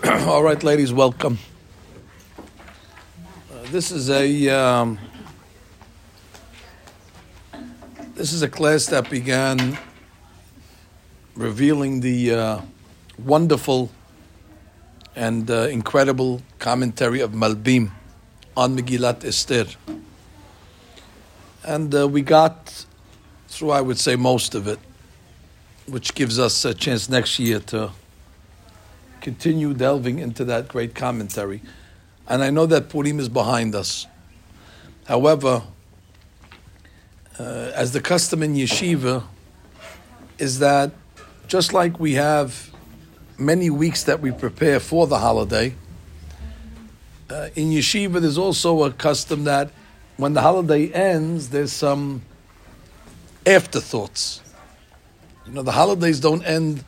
All right, ladies, welcome. Uh, this is a um, this is a class that began revealing the uh, wonderful and uh, incredible commentary of Malbim on Megillat Esther, and uh, we got through, I would say, most of it, which gives us a chance next year to continue delving into that great commentary. And I know that Purim is behind us. However, uh, as the custom in yeshiva is that just like we have many weeks that we prepare for the holiday, uh, in yeshiva there's also a custom that when the holiday ends, there's some afterthoughts. You know, the holidays don't end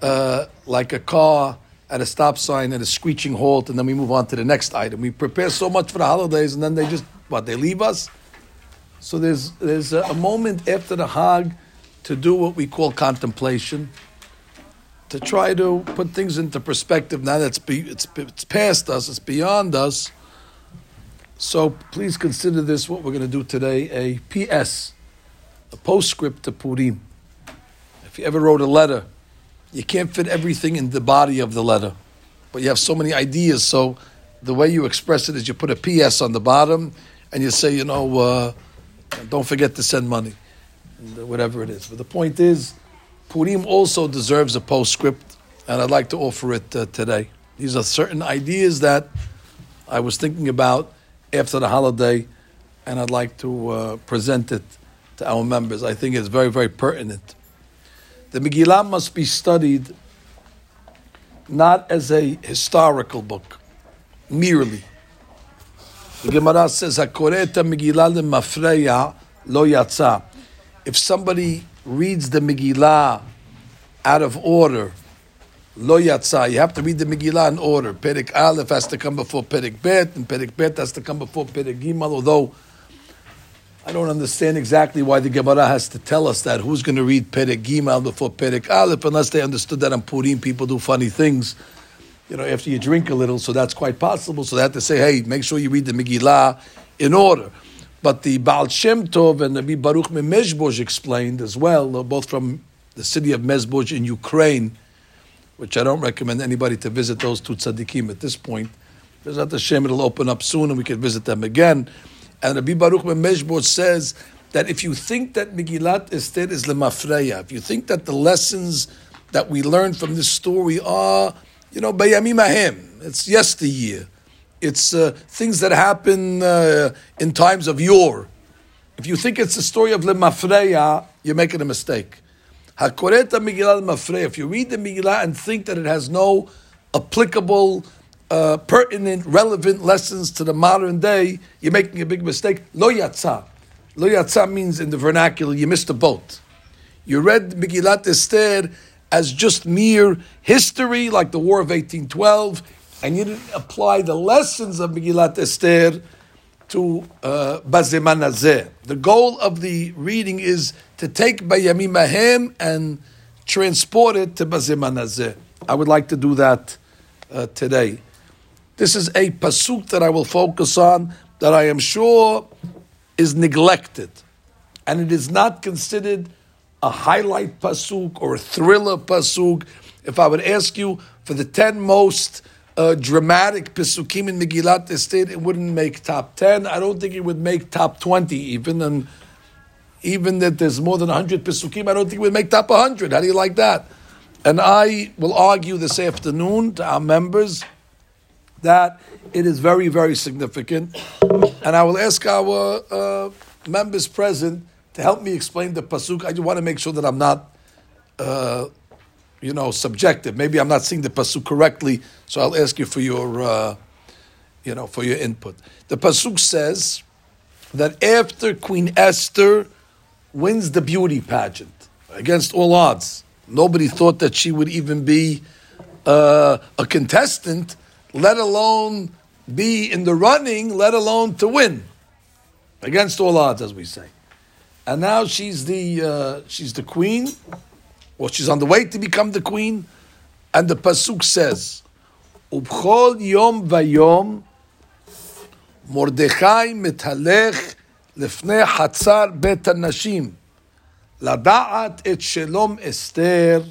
uh, like a car at a stop sign at a screeching halt, and then we move on to the next item. We prepare so much for the holidays, and then they just what they leave us. So there's there's a, a moment after the Hag to do what we call contemplation, to try to put things into perspective. Now that's be, it's it's past us, it's beyond us. So please consider this what we're going to do today a PS, a postscript to Purim. If you ever wrote a letter you can't fit everything in the body of the letter, but you have so many ideas. So the way you express it is you put a PS on the bottom and you say, you know, uh, don't forget to send money, whatever it is. But the point is, Purim also deserves a postscript, and I'd like to offer it uh, today. These are certain ideas that I was thinking about after the holiday, and I'd like to uh, present it to our members. I think it's very, very pertinent. The Megillah must be studied not as a historical book, merely. The Gemara says, "Hakoreta Megillah lo yatsa." If somebody reads the Megillah out of order, lo yatsa, you have to read the Megillah in order. Perek Aleph has to come before Perek Bet, and Perek Bet has to come before Perek Gimal. Although I don't understand exactly why the Gemara has to tell us that. Who's going to read Perek Gimal before Perek Aleph? Unless they understood that on Purim people do funny things, you know, after you drink a little. So that's quite possible. So they have to say, hey, make sure you read the Megillah in order. But the Baal Shem Tov and the Baruch Memezboj explained as well, uh, both from the city of Mezboj in Ukraine, which I don't recommend anybody to visit those two tzaddikim at this point. Because the Shem it'll open up soon and we can visit them again. And Rabbi Baruch Memeshbot says that if you think that Megillat Esther is lemafreya, if you think that the lessons that we learn from this story are, you know, bayamim ahem, it's yesteryear, it's uh, things that happen uh, in times of yore. If you think it's a story of lemafreya, you're making a mistake. Hakoreta Megillah Mafreya. If you read the Megillah and think that it has no applicable uh, pertinent, relevant lessons to the modern day, you're making a big mistake. Lo yatsa. Lo yatsa means in the vernacular, you missed the boat. You read Megillat Esther as just mere history, like the War of 1812, and you didn't apply the lessons of Megillat Esther to uh, The goal of the reading is to take Bayamim Mahem and transport it to Bazeman I would like to do that uh, today. This is a pasuk that I will focus on that I am sure is neglected, and it is not considered a highlight pasuk or a thriller pasuk. If I would ask you for the ten most uh, dramatic pasukim in Megillat Esther, it wouldn't make top ten. I don't think it would make top twenty even, and even that there's more than hundred pasukim, I don't think it would make top hundred. How do you like that? And I will argue this afternoon to our members that it is very, very significant. And I will ask our uh, members present to help me explain the pasuk. I just want to make sure that I'm not, uh, you know, subjective. Maybe I'm not seeing the pasuk correctly, so I'll ask you for your, uh, you know, for your input. The pasuk says that after Queen Esther wins the beauty pageant against all odds, nobody thought that she would even be uh, a contestant let alone be in the running, let alone to win. Against all odds, as we say. And now she's the uh, she's the queen, or she's on the way to become the queen. And the pasuk says, ובכל יום ויום מרדכי מתהלך לפני חצר בית הנשים, לדעת את שלום אסתר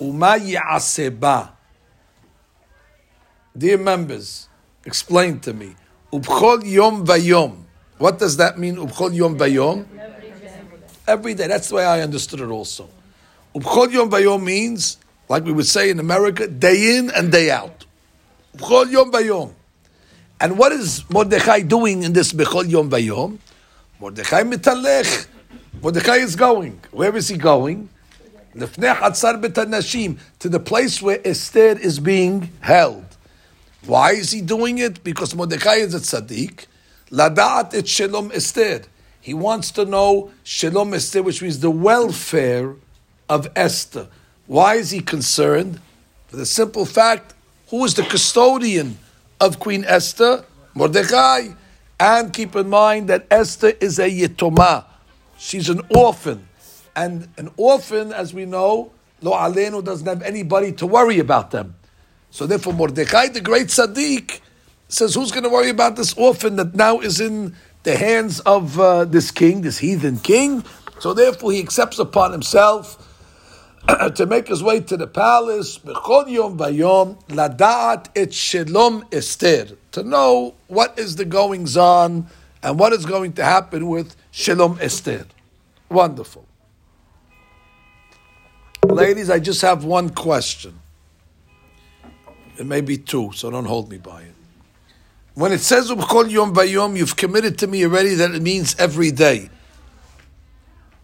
ומה יעשה בה. Dear members, explain to me. Ubchol yom vayom. What does that mean? Ubchol yom vayom? Every day. That's the way I understood it also. Ubchol yom vayom means, like we would say in America, day in and day out. Ubchol yom vayom. And what is Mordechai doing in this Bechol yom vayom? Mordechai mitalech. Mordechai is going. Where is he going? To the place where Esther is being held. Why is he doing it? Because Mordechai is a tzaddik. Lada'at et shalom Esther. He wants to know shalom Esther, which means the welfare of Esther. Why is he concerned? For the simple fact, who is the custodian of Queen Esther? Mordechai. And keep in mind that Esther is a yitoma. She's an orphan. And an orphan, as we know, lo alenu doesn't have anybody to worry about them. So therefore, Mordechai, the great tzaddik, says, who's going to worry about this orphan that now is in the hands of uh, this king, this heathen king? So therefore, he accepts upon himself to make his way to the palace, lada'at et shalom Esther, to know what is the goings on and what is going to happen with shalom Esther. Wonderful. Ladies, I just have one question. It may be two, so don't hold me by it. When it says Ubchol Yom Vayom, you've committed to me already that it means every day.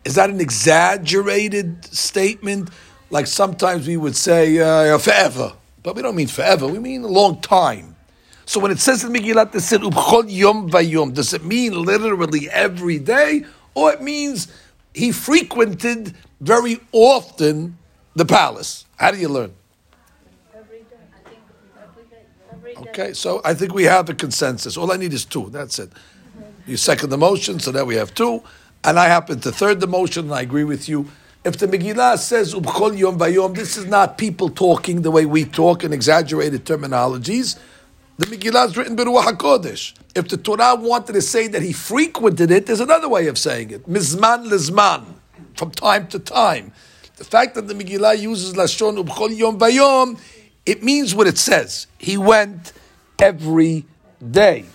Is that an exaggerated statement? Like sometimes we would say uh, forever, but we don't mean forever. We mean a long time. So when it says in Megillat Yom does it mean literally every day, or it means he frequented very often the palace? How do you learn? Okay, so I think we have a consensus. All I need is two. That's it. You second the motion, so that we have two. And I happen to third the motion, and I agree with you. If the Megillah says Ubchol Yom Vayom, this is not people talking the way we talk in exaggerated terminologies. The Megillah is written Beruach HaKodesh. If the Torah wanted to say that he frequented it, there's another way of saying it. Mizman lizman, from time to time. The fact that the Megillah uses Lashon Ubchol Yom Vayom, it means what it says. He went every day.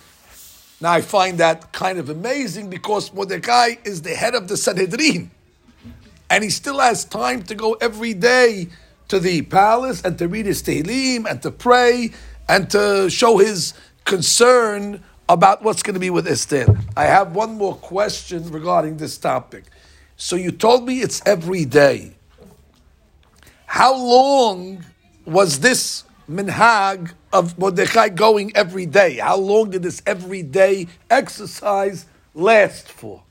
Now I find that kind of amazing because Mordecai is the head of the Sanhedrin. And he still has time to go every day to the palace and to read his Tehillim and to pray and to show his concern about what's going to be with Esther. I have one more question regarding this topic. So you told me it's every day. How long was this minhag of Mordechai going every day? How long did this everyday exercise last for?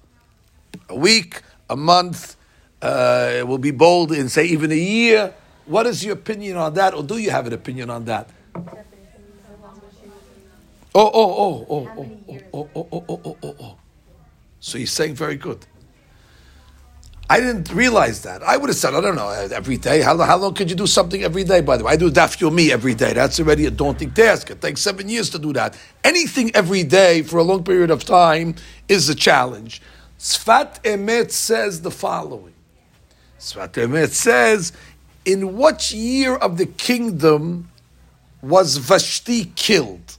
A week, a month, uh, it will be bold and say even a year. What is your opinion on that, or do you have an opinion on that? Oh, oh, oh, oh, oh, oh, oh, oh, oh, oh, oh, oh. So he's saying very good. I didn't realize that. I would have said, I don't know, uh, every day. How, how long could you do something every day, by the way? I do daf yomi every day. That's already a daunting task. It takes seven years to do that. Anything every day for a long period of time is a challenge. Sfat Emet says the following. Sfat Emet says, in what year of the kingdom was Vashti killed?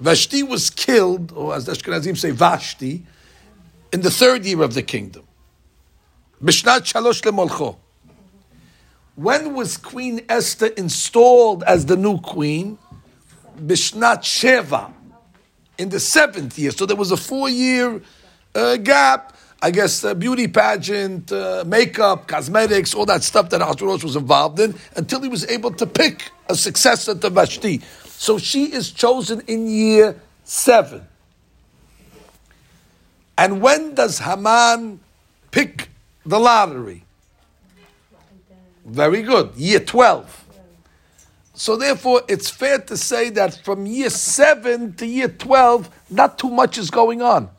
Vashti was killed, or as the Ashkenazim say, Vashti, in the third year of the kingdom. Bishnat Shalosh Lemolcho. When was Queen Esther installed as the new queen? Bishnat Sheva, in the seventh year. So there was a four-year uh, gap. I guess uh, beauty pageant, uh, makeup, cosmetics, all that stuff that Ahasuerus was involved in, until he was able to pick a successor to Vashti. So she is chosen in year seven. And when does Haman pick the lottery. Very good. Year 12. So therefore, it's fair to say that from year 7 to year 12, not too much is going on.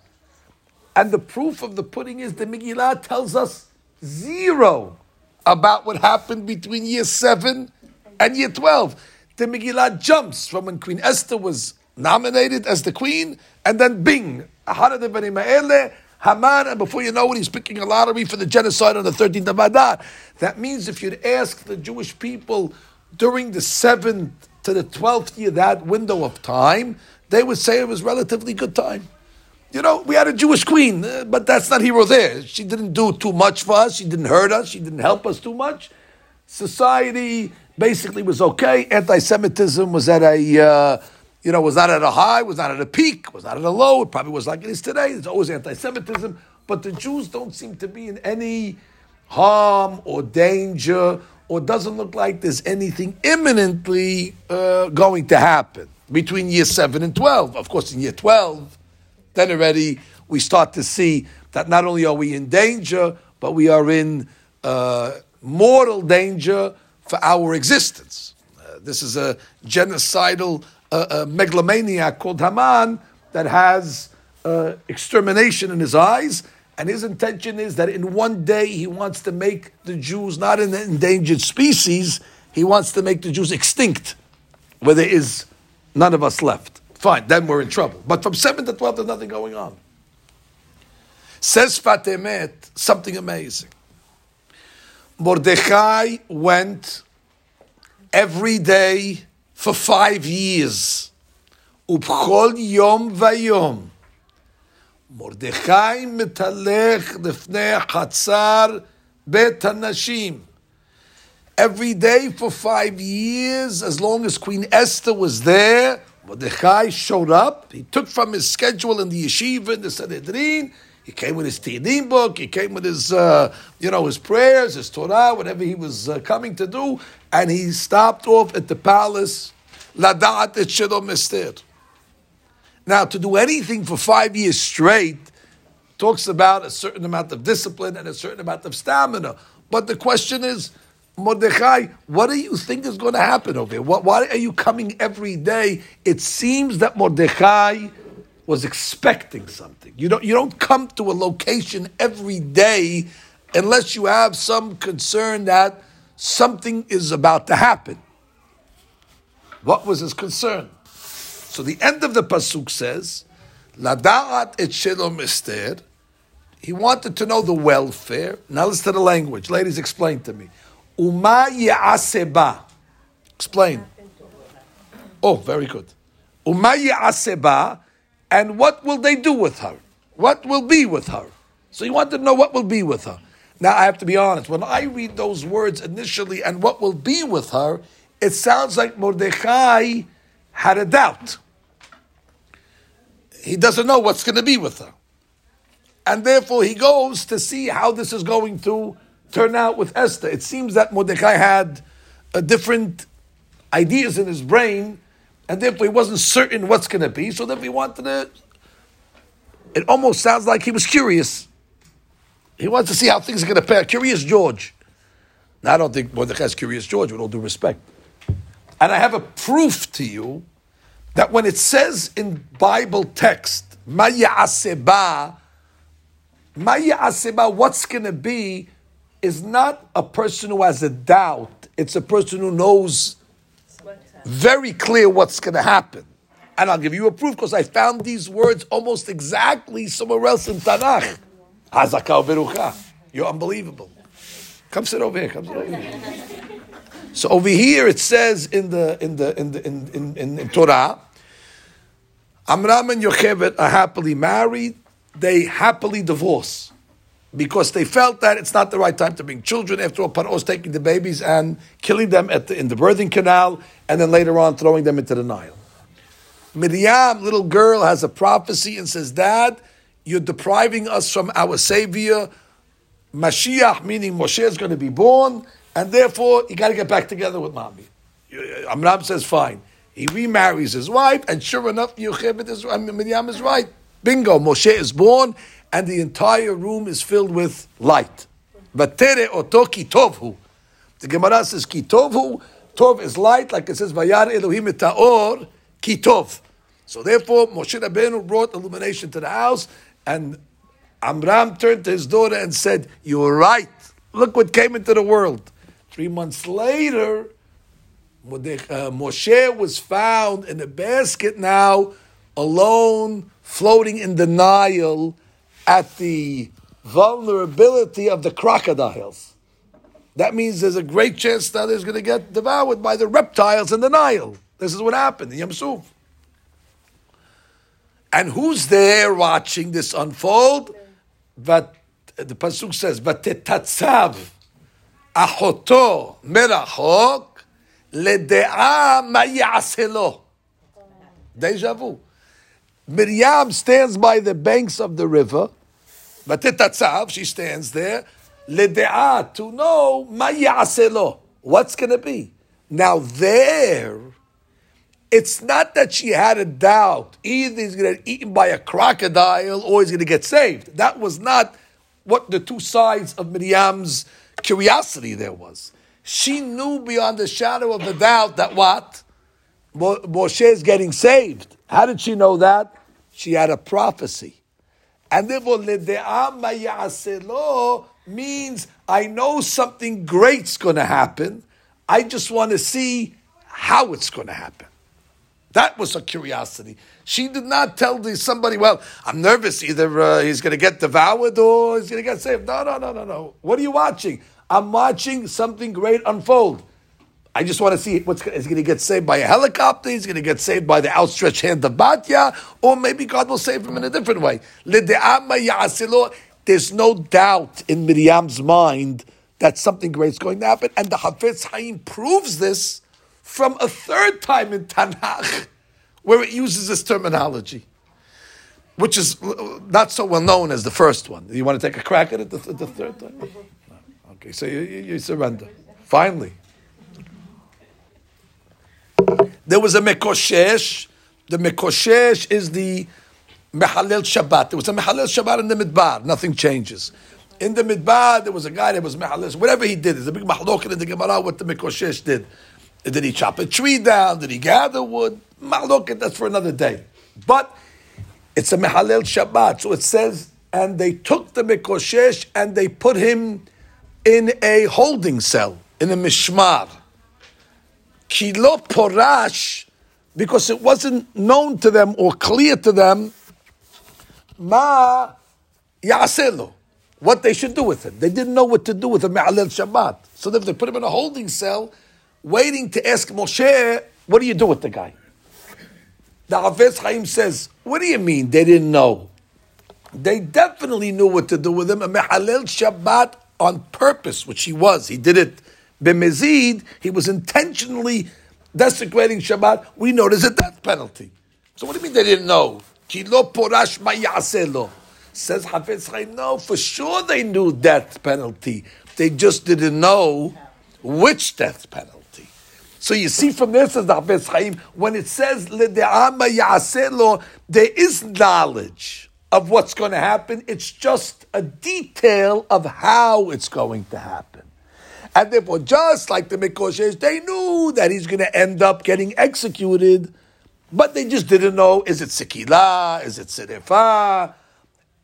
And the proof of the pudding is the Megillah tells us zero about what happened between year 7 and year 12. the Megillah jumps from when Queen Esther was nominated as the queen, and then bing, Haman, and before you know it, he's picking a lottery for the genocide on the 13th of Adar. That means if you'd ask the Jewish people during the 7th to the 12th year, that window of time, they would say it was relatively good time. You know, we had a Jewish queen, uh, but that's not here or there. She didn't do too much for us. She didn't hurt us. She didn't help us too much. Society basically was okay. Anti-Semitism was at a, uh, you know, was not at a high, was not at a peak, was not at a low. It probably was like it is today. There's always anti-Semitism, but the Jews don't seem to be in any harm or danger, or doesn't look like there's anything imminently uh, going to happen between year seven and twelve. Of course, in year twelve then already we start to see that not only are we in danger, but we are in uh, mortal danger for our existence. Uh, this is a genocidal a megalomaniac called Haman that has uh, extermination in his eyes. And his intention is that in one day he wants to make the Jews not an endangered species, he wants to make the Jews extinct, where there is none of us left. Fine, then we're in trouble. But from 7 to 12, there's nothing going on. Says Sfat Emet something amazing. Mordechai went every day for five years. ובכל yom vayom. מרדכי מתהלך לפני חצר בית הנשים. Every day for five years, as long as Queen Esther was there, Mordechai showed up. He took from his schedule in the yeshiva in the Sanhedrin. he came with his Tehillim book. He came with his, uh, you know, his prayers, his Torah, whatever he was uh, coming to do, and he stopped off at the palace. Ladat et Now, to do anything for five years straight talks about a certain amount of discipline and a certain amount of stamina. But the question is, Mordechai, what do you think is going to happen over here? Why are you coming every day? It seems that Mordechai was expecting something. You don't, you don't come to a location every day unless you have some concern that something is about to happen. What was his concern? So the end of the pasuk says, "Lada'at et shalom ester." He wanted to know the welfare. Now listen to the language. Ladies, explain to me. Uma ya'aseba. Explain. Oh, very good. Uma ya'aseba. And what will they do with her? What will be with her? So you want to know what will be with her. Now I have to be honest. When I read those words initially and what will be with her, it sounds like Mordechai had a doubt. He doesn't know what's going to be with her. And therefore he goes to see how this is going to turn out with Esther? It seems that Mordecai had a different ideas in his brain, and therefore he wasn't certain what's going to be. So therefore he wanted to. It almost sounds like he was curious. He wants to see how things are going to pair. Curious George. Now I don't think Mordecai is curious George, with all due respect. And I have a proof to you that when it says in Bible text, Maya Aseba, Maya Aseba, what's going to be? is not a person who has a doubt, it's a person who knows very clear what's going to happen. And I'll give you a proof because I found these words almost exactly somewhere else in Tanakh. Hazakah berucha. You're unbelievable. Come sit over here. Come sit over here. So over here it says in the in the in the in, in, in, in Torah, Amram and Yocheved are happily married. They happily divorce because they felt that it's not the right time to bring children. After all, Paro is taking the babies and killing them the, in the birthing canal, and then later on throwing them into the Nile. Miriam, little girl, has a prophecy and says, Dad, you're depriving us from our Savior. Mashiach, meaning Moshe, is going to be born, and therefore you got to get back together with mommy. Uh, Amram says, fine. He remarries his wife, and sure enough, Yocheved is, Miriam is right. Bingo, Moshe is born, and the entire room is filled with light. Vatere oto kitovhu. The Gemara says kitovhu. Tov is light, like it says Vayar Elohim taor kitov. So therefore, Moshe Rabbeinu brought illumination to the house, and Amram turned to his daughter and said, "You're right. Look what came into the world." Three months later, uh, Moshe was found in a basket now, alone, floating in the Nile at the vulnerability of the crocodiles. That means there's a great chance that he's going to get devoured by the reptiles in the Nile. This is what happened in Yam Suf. And who's there watching this unfold? But the pasuk says, "Vatetatzav achoto merachok ledea ma'yaselo." Deja vu. Miriam stands by the banks of the river. Vatetatzav, she stands there. Ledea, to know ma'yaselo. What's going to be? Now there it's not that she had a doubt. Either he's going to get eaten by a crocodile or he's going to get saved. That was not what the two sides of Miriam's curiosity there was. She knew beyond the shadow of a doubt that what? Moshe is getting saved. How did she know that? She had a prophecy. And therefore, means I know something great's going to happen. I just want to see how it's going to happen. That was a curiosity. She did not tell the, somebody, well, I'm nervous. Either uh, he's going to get devoured or he's going to get saved. No, no, no, no, no. What are you watching? I'm watching something great unfold. I just want to see what's is going to get saved by a helicopter. He's going to get saved by the outstretched hand of Batya, or maybe God will save him in a different way. There's no doubt in Miriam's mind that something great is going to happen, and the Hafetz Haim proves this from a third time in Tanakh where it uses this terminology, which is uh, not so well known as the first one. You want to take a crack at it the, the third time? Okay, so you, you surrender. Finally. There was a Mekoshesh. The Mekoshesh is the Mehalel Shabbat. There was a Mehalel Shabbat in the Midbar. Nothing changes. In the Midbar, there was a guy that was Mehalel. Whatever he did, there's a big Mahlokin in the Gemara what the Mekoshesh did. Did he chop a tree down? Did he gather wood? Malok, that's for another day. But it's a Mehalel Shabbat. So it says, and they took the Mekoshesh and they put him in a holding cell, in a mishmar. Kilo porash, because it wasn't known to them or clear to them, ma yaselo, what they should do with him. They didn't know what to do with a Mehalel Shabbat. So if they put him in a holding cell, waiting to ask Moshe, what do you do with the guy? The Hafez Chaim says, what do you mean they didn't know? They definitely knew what to do with him. A Mehalel Shabbat on purpose, which he was. He did it b'mezid. He was intentionally desecrating Shabbat. We know there's a death penalty. So what do you mean they didn't know? Kilo porash ma'yaselo. Says Hafez Chaim, no, for sure they knew death penalty. They just didn't know which death penalty. So you see from this says Hafez Chaim, when it says Lede'ama Ya'aselo, there is knowledge of what's going to happen. It's just a detail of how it's going to happen. And therefore, just like the Mikoshes, they knew that he's going to end up getting executed, but they just didn't know, is it Sikila, is it Serefa?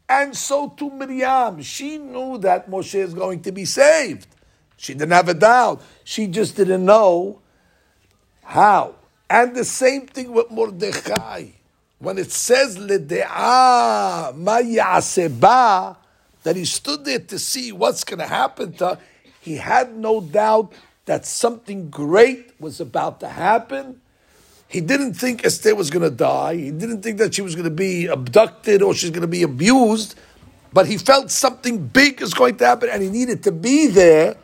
And so to Miriam, she knew that Moshe is going to be saved. She didn't have a doubt. She just didn't know how? And the same thing with Mordechai. When it says Lede'ah ma that he stood there to see what's going to happen to he had no doubt that something great was about to happen. He didn't think Esther was going to die. He didn't think that she was going to be abducted or she's going to be abused. But he felt something big is going to happen and he needed to be there.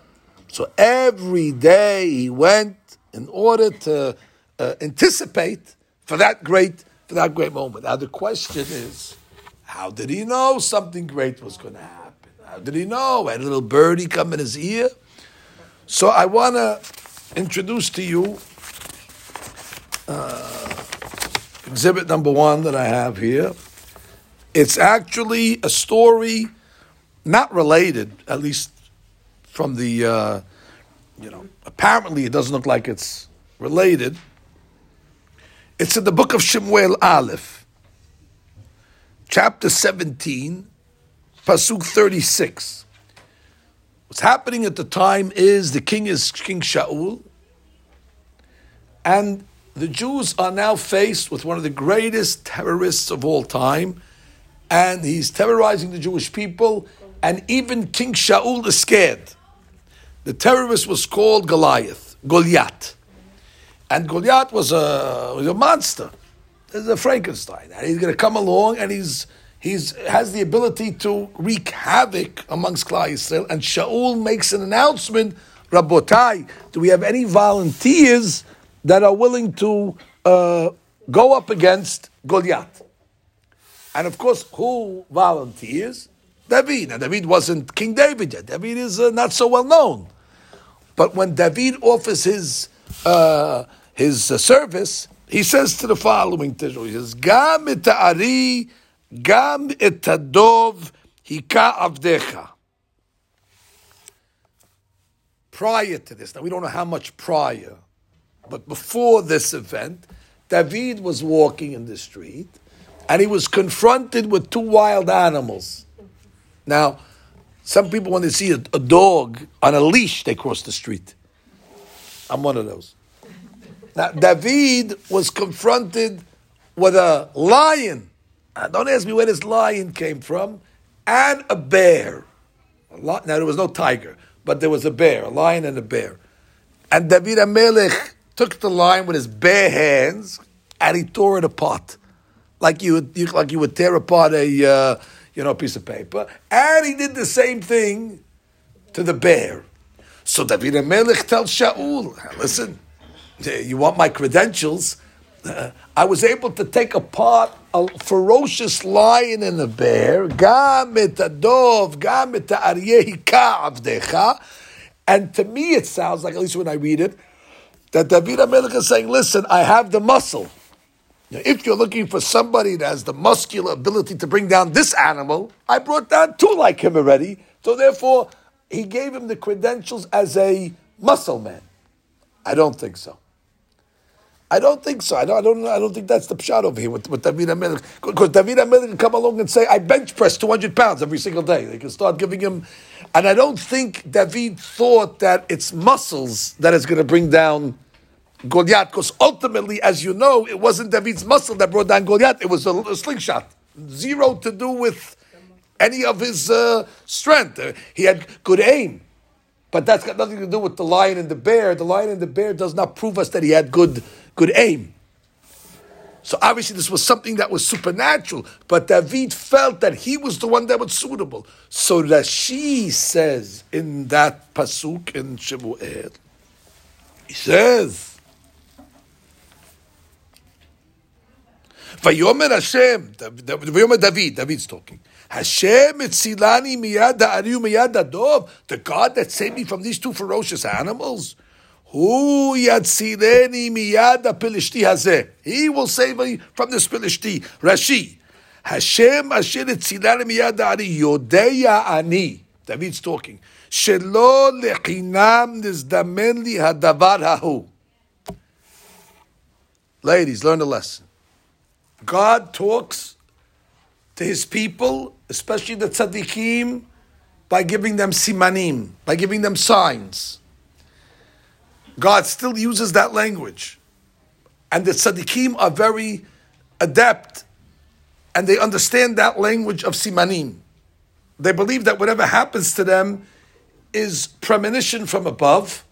So every day he went in order to uh, anticipate for that great for that great moment. Now the question is, how did he know something great was going to happen? How did he know? Had a little birdie come in his ear. So I want to introduce to you uh, exhibit number one that I have here. It's actually a story not related, at least from the uh, you know, apparently it doesn't look like it's related. It's in the book of Shemuel Aleph, chapter 17, Pasuk 36. What's happening at the time is the king is King Shaul, And the Jews are now faced with one of the greatest terrorists of all time, and he's terrorizing the Jewish people, and even King Shaul is scared. The terrorist was called Goliath, Goliath. And Goliath was a, was a monster. There's a Frankenstein. And he's going to come along and he's he's has the ability to wreak havoc amongst Klal Yisrael. And Shaul makes an announcement, Rabotai, do we have any volunteers that are willing to uh, go up against Goliath? And of course, who volunteers? David. And David wasn't King David yet. David is uh, not so well known. But when David offers his uh, his uh, service, he says to the following He says, "Gam gam et adov, hika avdecha." Prior to this, now we don't know how much prior, but before this event, David was walking in the street, and he was confronted with two wild animals. Now, some people, when they see a, a dog on a leash, they cross the street. I'm one of those. Now, David was confronted with a lion. Now, don't ask me where this lion came from, and a bear. Now, there was no tiger, but there was a bear, a lion and a bear. And David Amelech took the lion with his bare hands and he tore it apart, like you would, like you would tear apart a, uh, you know, a piece of paper. And he did the same thing to the bear. So David Amelech tells Shaul, listen, you want my credentials? I was able to take apart a ferocious lion and a bear, Gamita Dov, Gamita Aryehika Avdecha. and to me it sounds like, at least when I read it, that David Amelech is saying, listen, I have the muscle. Now, if you're looking for somebody that has the muscular ability to bring down this animal, I brought down two like him already. So therefore, he gave him the credentials as a muscle man. I don't think so. I don't think so. I don't. I don't. I don't think that's the pshat over here with, with David Amelech. Because David Amelech can come along and say, "I bench press 200 pounds every single day." They can start giving him, and I don't think David thought that it's muscles that is going to bring down Goliath. Because ultimately, as you know, it wasn't David's muscle that brought down Goliath. It was a, a slingshot. Zero to do with any of his uh, strength. He had good aim. But that's got nothing to do with the lion and the bear. The lion and the bear does not prove us that he had good good aim. So obviously this was something that was supernatural, but David felt that he was the one that was suitable. So Rashi says in that pasuk in Shemuel, he says, Vayomer Hashem, Vayomer David, David's talking. Hashem etzilani miyad ha'ari ha'dov, the God that saved me from these two ferocious animals. He will save me from this pilishti. Rashi. Hashem asher etzilani miyad ha'ari yodeya ani. David's talking. Shelo lechinam nizdamen li hadavar hahu. Ladies, learn a lesson. God talks to his people, especially the tzaddikim, by giving them simanim, by giving them signs. God still uses that language. And the tzaddikim are very adept and they understand that language of simanim. They believe that whatever happens to them is premonition from above,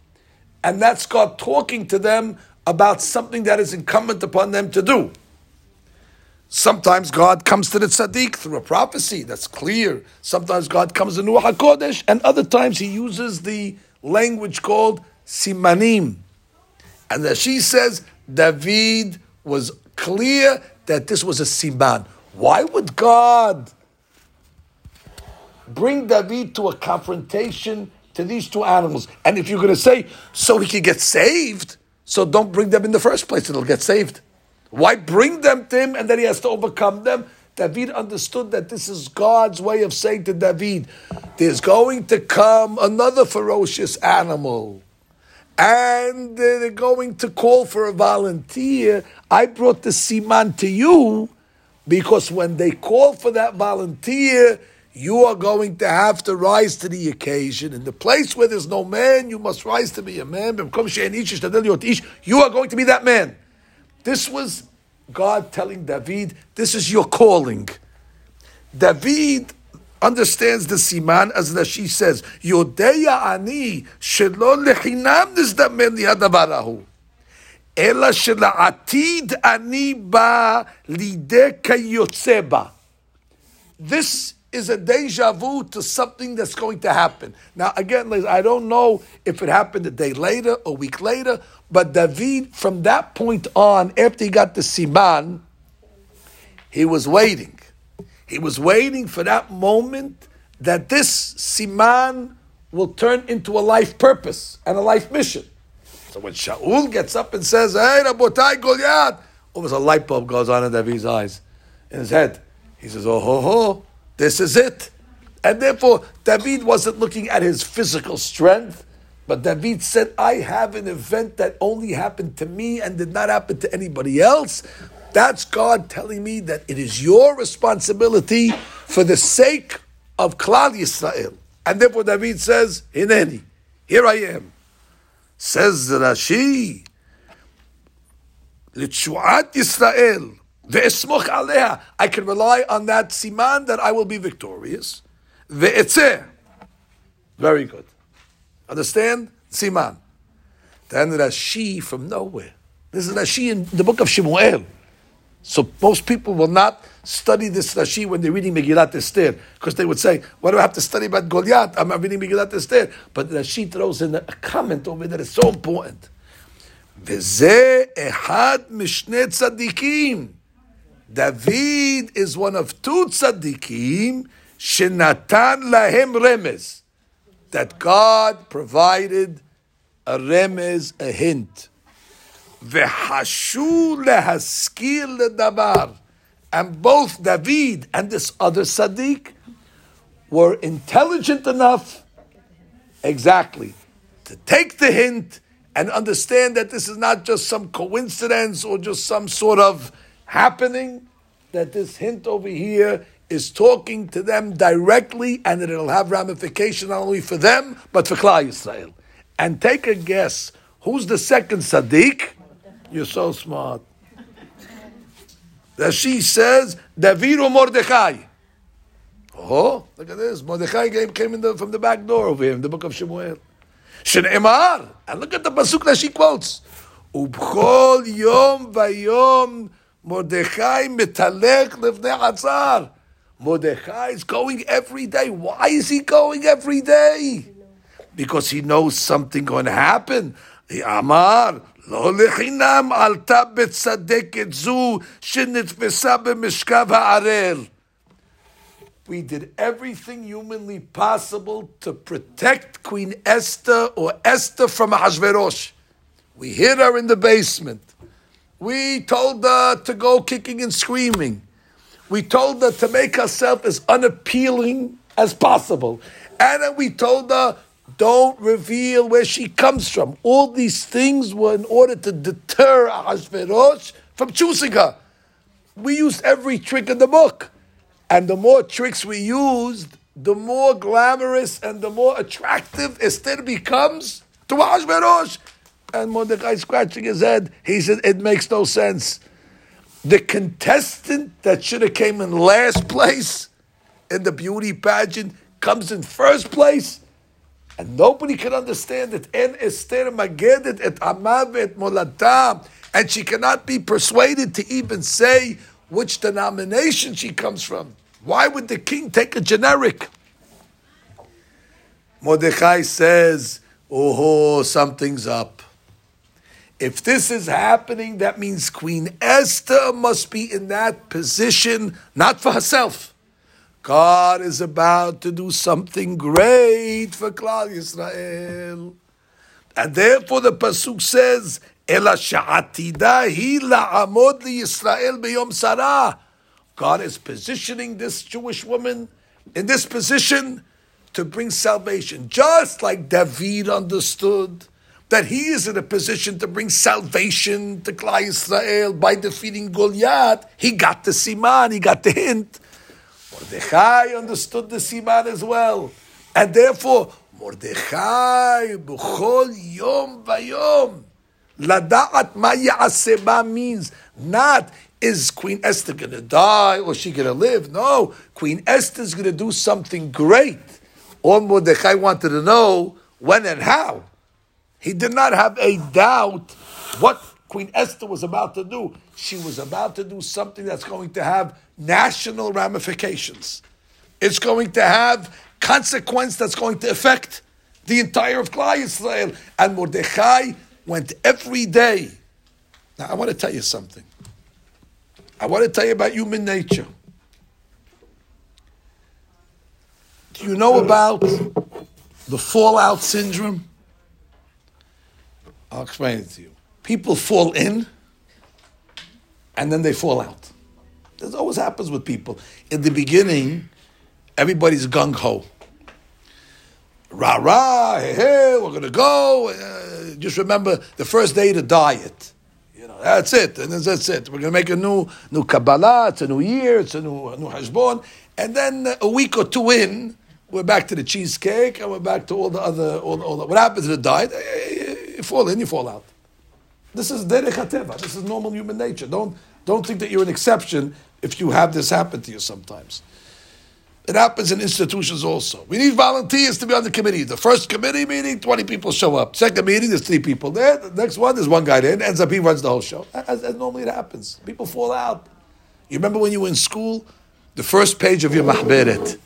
and that's God talking to them about something that is incumbent upon them to do. Sometimes God comes to the tzaddik through a prophecy that's clear. Sometimes God comes in Ruach HaKodesh, and other times He uses the language called simanim. And she says David was clear that this was a siman. Why would God bring David to a confrontation to these two animals? And if you're going to say, so he can get saved, so don't bring them in the first place, it'll get saved. Why bring them to him and then he has to overcome them? David understood that this is God's way of saying to David, there's going to come another ferocious animal and they're going to call for a volunteer. I brought the siman to you because when they call for that volunteer, you are going to have to rise to the occasion. In the place where there's no man, you must rise to be a man. You are going to be that man. This was God telling David, this is your calling. David understands the siman as Rashi says, Yodeya ani shelo lechinam nizdamen lihadavarahu. אלא שלעתיד אני בא לידי כיוצא בה. This is a deja vu to something that's going to happen. Now, again, ladies, I don't know if it happened a day later, a week later, but David, from that point on, after he got the Siman, he was waiting. He was waiting for that moment that this Siman will turn into a life purpose and a life mission. So when Shaul gets up and says, Hey, Rabotai Goliath, almost a light bulb goes on in David's eyes, in his head. He says, Oh, ho, ho. This is it. And therefore, David wasn't looking at his physical strength, but David said, I have an event that only happened to me and did not happen to anybody else. That's God telling me that it is your responsibility for the sake of Klal Yisrael. And therefore, David says, Hineni, here I am. Says Rashi, L'tshuat Yisrael, Ve'esmoch aleha. I can rely on that siman that I will be victorious. Ve'etzeh. Very good. Understand? Siman. Then Rashi from nowhere. This is Rashi in the book of Shemuel. So most people will not study this Rashi when they're reading Megillat Esther, because they would say, "Why do I have to study about Goliath? I'm reading Megillat Esther." But Rashi throws in a comment over there that is so important. וזה אחד משני צדיקים David is one of two tzaddikim shenatan lahem remez that God provided a remez, a hint. V'hashu lehaskir ledabar. And both David and this other Sadiq were intelligent enough, exactly, to take the hint and understand that this is not just some coincidence or just some sort of happening that this hint over here is talking to them directly and that it'll have ramification not only for them, but for Klal Yisrael. And take a guess, who's the second Sadiq? You're so smart. That she says, David or Mordechai. Oh, look at this. Mordechai came in the, from the back door over here in the book of Shemuel. Shne'emar. And look at the pasuk that she quotes. Ubchol yom vayom Mordechai metalech levnei atzar. Mordechai is going every day. Why is he going every day? Because he knows something going to happen. Amar, לא לחינם עלתה בצדקת זו שנתפסה במשכב הערל. We did everything humanly possible to protect Queen Esther or Esther from Ahasuerus. We hid her in the basement. We told her to go kicking and screaming. We told her to make herself as unappealing as possible. And then we told her, don't reveal where she comes from. All these things were in order to deter Ahasuerus from choosing her. We used every trick in the book. And the more tricks we used, the more glamorous and the more attractive Esther becomes to Ahasuerus. And Mordecai scratching his head, he said, it makes no sense. The contestant that should have came in last place in the beauty pageant comes in first place. And nobody can understand it. En Esther Magedet et Amavet Molatam. And she cannot be persuaded to even say which denomination she comes from. Why would the king take a generic? Mordechai says, Oh, something's up. If this is happening, that means Queen Esther must be in that position, not for herself. God is about to do something great for Klal Yisrael. And therefore the Pasuk says, hi la'amod li Yisrael b'yom sarah. God is positioning this Jewish woman in this position to bring salvation. Just like David understood that he is in a position to bring salvation to Klal Israel by defeating Goliath. He got the siman, he got the hint. Mordechai understood the siman as well. And therefore, Mordechai, b'chol yom vayom, lada'at ma ya'aseba means not is Queen Esther going to die or she going to live? No, Queen Esther is going to do something great. All Mordechai wanted to know when and how. He did not have a doubt what Queen Esther was about to do. She was about to do something that's going to have national ramifications. It's going to have consequence that's going to affect the entire of Klal Yisrael. And Mordechai went every day. Now, I want to tell you something. I want to tell you about human nature. Do you know about the fallout syndrome? I'll explain it to you. People fall in and then they fall out. This always happens with people. In the beginning, everybody's gung ho. Rah rah, hey, hey, we're to go. Uh, just remember the first day to diet. You know, that's it. And that's it. We're to make a new new Kabbalah. It's a new year. It's a new, a new Hashbon. And then a week or two in, we're back to the cheesecake and we're back to all the other, all, all the, what happens to the diet? You fall in, you fall out. This is derech hateva. This is normal human nature. Don't, don't think that you're an exception if you have this happen to you sometimes. It happens in institutions also. We need volunteers to be on the committee. The first committee meeting, 20 people show up. Second meeting, there's three people there. The next one, there's one guy there. And ends up he runs the whole show. As, as normally it happens. People fall out. You remember when you were in school? The first page of your mahberet.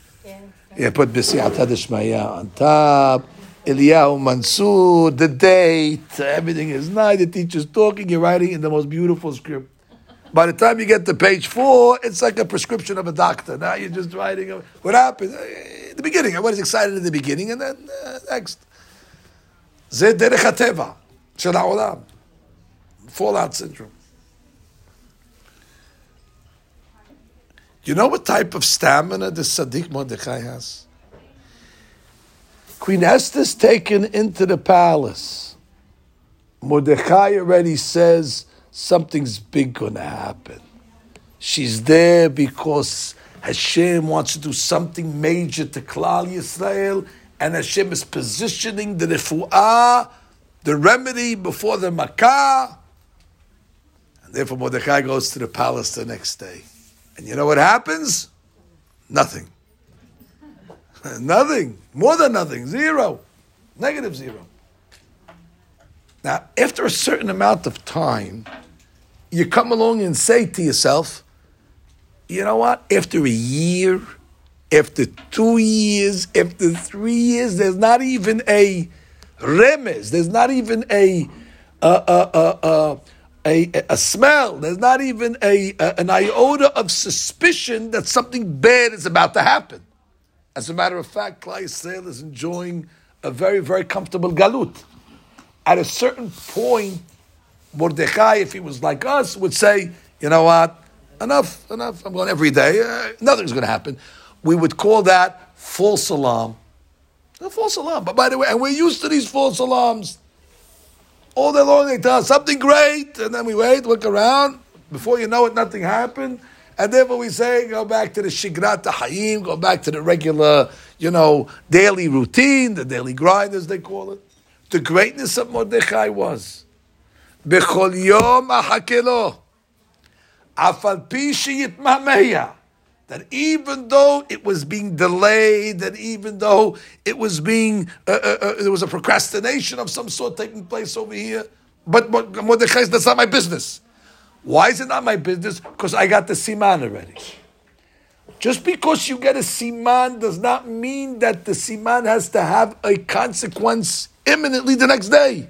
Yeah, put B'siyat Hadishmaya on top. Eliyahu Mansour, the date, everything is nice. The teacher's talking, you're writing in the most beautiful script. By the time you get to page four, it's like a prescription of a doctor. Now you're just writing. What happened? In the beginning, I was excited in the beginning, and then uh, next. זה דרך הטבע של העולם. Fallout syndrome. You know what type of stamina the Sadiq Mordechai has? Queen Esther's taken into the palace. Mordechai already says, something's big going to happen. She's there because Hashem wants to do something major to Klal Yisrael, and Hashem is positioning the refuah, the remedy before the makkah. And therefore Mordechai goes to the palace the next day. And you know what happens? Nothing. Nothing. More than nothing. Zero. Negative zero. Now, after a certain amount of time, you come along and say to yourself, you know what? After a year, after two years, after three years, there's not even a remes, there's not even a a, a, a, a, a smell, there's not even a, an iota of suspicion that something bad is about to happen. As a matter of fact, Klal Yisrael is enjoying a very, very comfortable galut. At a certain point, Mordechai, if he was like us, would say, you know what, enough, enough, I'm going every day, uh, nothing's going to happen. We would call that false alarm. A false alarm. But by the way, and we're used to these false alarms. All day long they tell us something great, and then we wait, look around. Before you know it, nothing happened. And therefore we say, go back to the Shigrat Hayim, go back to the regular, you know, daily routine, the daily grind, as they call it. The greatness of Mordechai was בכל יום אחכה לו, אף על פי שיתמהמה. That even though it was being delayed, that even though it was being, uh, uh, uh, there was a procrastination of some sort taking place over here, but Mordechai that's not my business. Why is it not my business? Because I got the siman already. Just because you get a siman does not mean that the siman has to have a consequence imminently the next day.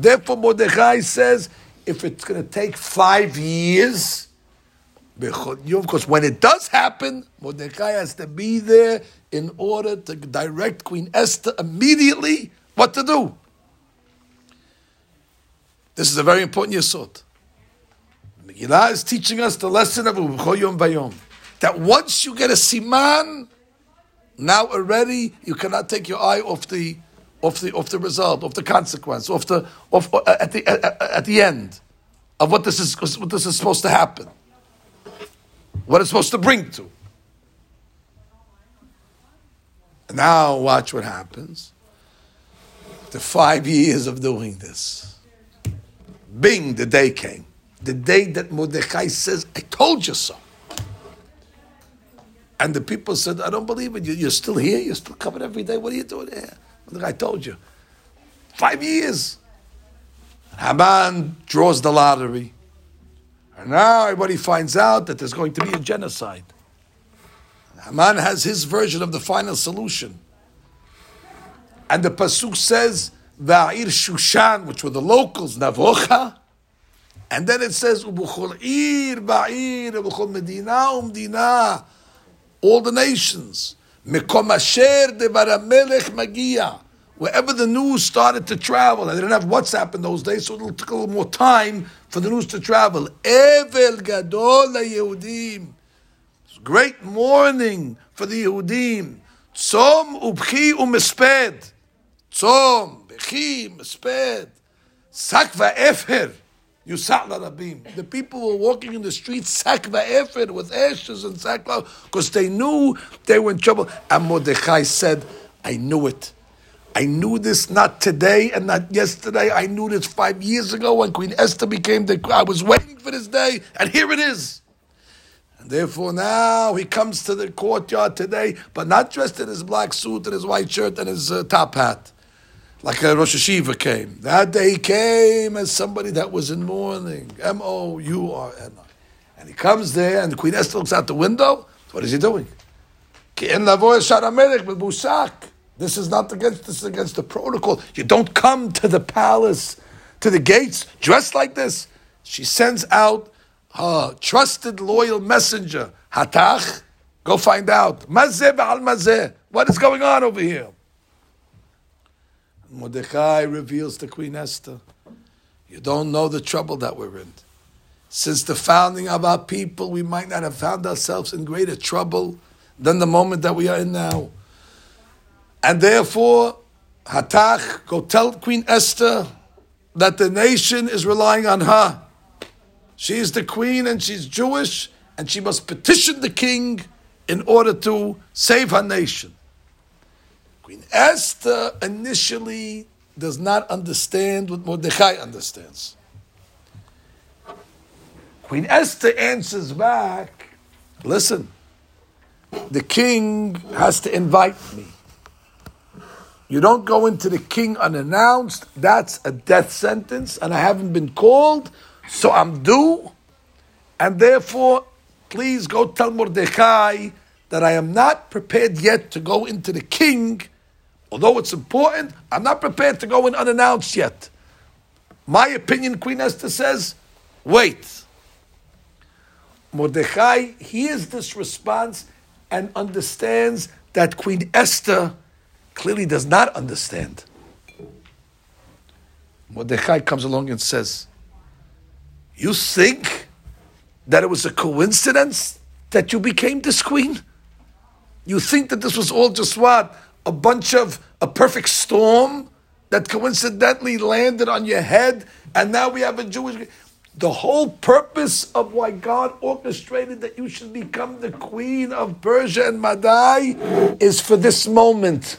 Therefore, Mordechai says, if it's going to take five years, because when it does happen, Mordechai has to be there in order to direct Queen Esther immediately what to do. This is a very important yesod. Megillah is teaching us the lesson of Yom Bayom. That once you get a siman, now already you cannot take your eye off the of the of the result, of the consequence, of the of uh, at the at, at the end of what this is what this is supposed to happen, what it's supposed to bring to. Now watch what happens. After five years of doing this, Bing, the day came. The day that Mordechai says, I told you so. And the people said, I don't believe it. You're still here? You're still coming every day? What are you doing here? I told you. Five years. Haman draws the lottery. And now everybody finds out that there's going to be a genocide. Haman has his version of the final solution. And the Pasuk says, Va'ir Shushan, which were the locals, Navocha. And then it says, Ubuchol Ir, Va'ir, Ubuchol Medina. All the nations. Wherever the news started to travel, and they didn't have WhatsApp in those days, so it took a little more time for the news to travel. Evel Gadol. Great mourning for the Yehudim. Tzom ubchi umesped. Tzom, bechi, mesped. Sakva efer. Yusat Rabim. The people were walking in the streets, sakva efer, with ashes and sackcloth, because they knew they were in trouble. And Mordechai said, I knew it. I knew this not today and not yesterday. I knew this five years ago when Queen Esther became the. I was waiting for this day, and here it is. And therefore, now he comes to the courtyard today, but not dressed in his black suit and his white shirt and his uh, top hat, like a Rosh HaYeshiva came. That day he came as somebody that was in mourning. M O U R N I. And he comes there, and Queen Esther looks out the window. What is he doing? This is not against this is against the protocol. You don't come to the palace, to the gates dressed like this. She sends out her trusted, loyal messenger, Hatach. Go find out. What is going on over here? Mordechai reveals to Queen Esther, you don't know the trouble that we're in. Since the founding of our people, we might not have found ourselves in greater trouble than the moment that we are in now. And therefore, Hatach, go tell Queen Esther that the nation is relying on her. She is the queen and she's Jewish, and she must petition the king in order to save her nation. Queen Esther initially does not understand what Mordechai understands. Queen Esther answers back, listen, the king has to invite me. You don't go into the king unannounced. That's a death sentence, and I haven't been called, so I'm due. And therefore, please go tell Mordechai that I am not prepared yet to go into the king. Although it's important, I'm not prepared to go in unannounced yet. My opinion, Queen Esther says, wait. Mordechai hears this response and understands that Queen Esther clearly does not understand. Mordechai comes along and says, You think that it was a coincidence that you became this queen? You think that this was all just what? A bunch of a perfect storm that coincidentally landed on your head, and now we have a Jewish. The whole purpose of why God orchestrated that you should become the queen of Persia and Madai is for this moment.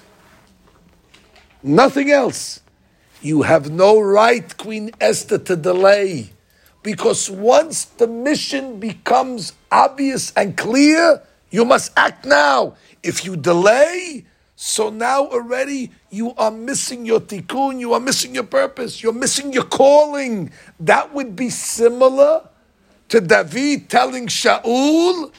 Nothing else. You have no right, Queen Esther, to delay. Because once the mission becomes obvious and clear, you must act now. If you delay, so now already you are missing your tikkun, you are missing your purpose, you're missing your calling. That would be similar to David telling Shaul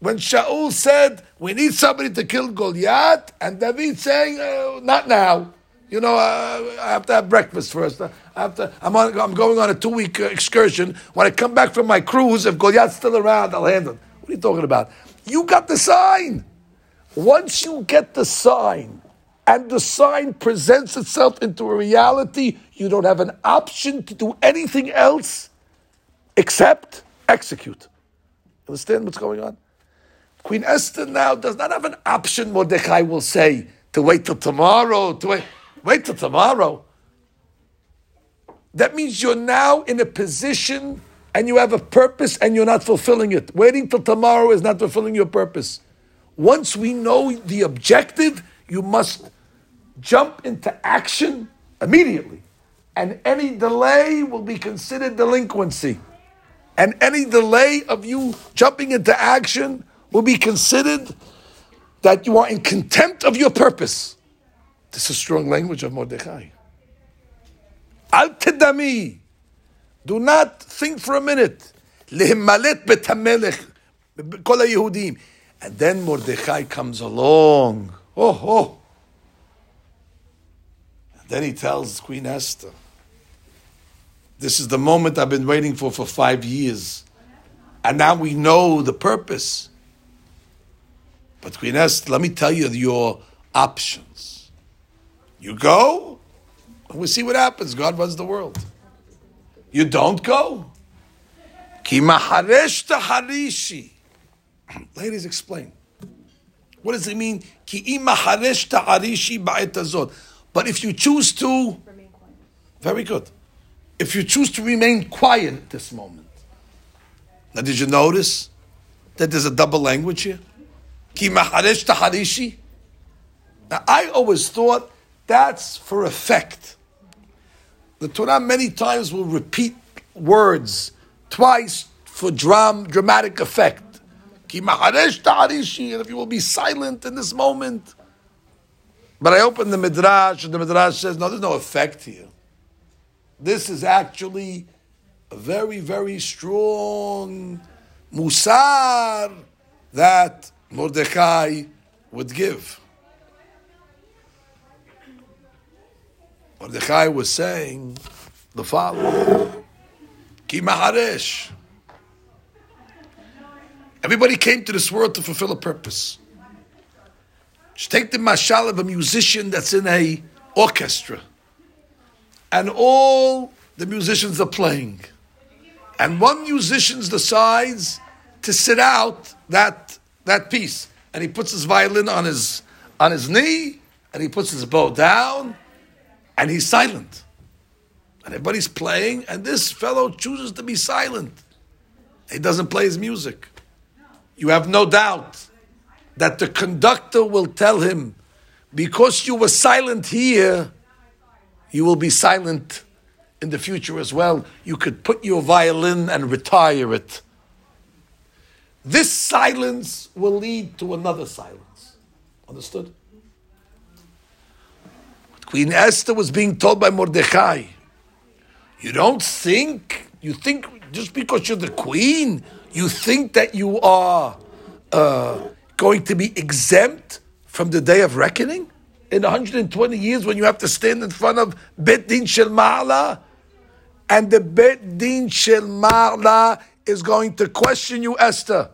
when Shaul said, We need somebody to kill Goliath, and David saying, uh, Not now. You know, uh, I have to have breakfast first. I have to, I'm, on, I'm going on a two week uh, excursion. When I come back from my cruise, if Goliath's still around, I'll handle it. What are you talking about? You got the sign. Once you get the sign, and the sign presents itself into a reality, you don't have an option to do anything else except execute. Understand what's going on? Queen Esther now does not have an option, Mordechai will say, to wait till tomorrow, to wait. Wait till tomorrow. That means you're now in a position and you have a purpose and you're not fulfilling it. Waiting till tomorrow is not fulfilling your purpose. Once we know the objective, you must jump into action immediately. And any delay will be considered delinquency. And any delay of you jumping into action will be considered that you are in contempt of your purpose. This is strong language of Mordechai. Al tedami. Do not think for a minute. Lehimalet betamelech. Kol Yehudim. And then Mordechai comes along. Oh, oh. And then he tells Queen Esther, This is the moment I've been waiting for for five years. And now we know the purpose. But Queen Esther, let me tell you your options. You go, and we'll see what happens. God runs the world. You don't go. Ki harishi. Ladies, explain. What does it mean? Ki maharesh harishi ba'etazot. But if you choose to, very good. If you choose to remain quiet at this moment. Now, did you notice that there's a double language here? Ki maharesh. Now, I always thought that's for effect. The Torah many times will repeat words twice for dram, dramatic effect. And if you will be silent in this moment. But I open the Midrash, and the Midrash says, no, there's no effect here. This is actually a very, very strong musar that Mordechai would give. Mordechai was saying the following Ki maharesh. Everybody came to this world to fulfill a purpose. Just take the mashal of a musician that's in a orchestra, and all the musicians are playing, and one musician decides to sit out that that piece, and he puts his violin on his on his knee, and he puts his bow down, and he's silent. And everybody's playing, and this fellow chooses to be silent. He doesn't play his music. You have no doubt that the conductor will tell him, because you were silent here, you will be silent in the future as well. You could put your violin and retire it. This silence will lead to another silence. Understood? Queen Esther was being told by Mordechai, you don't think, you think just because you're the queen, you think that you are uh, going to be exempt from the day of reckoning? In 120 years, when you have to stand in front of Bet Din Shel and the Bet Din Shel is going to question you, Esther.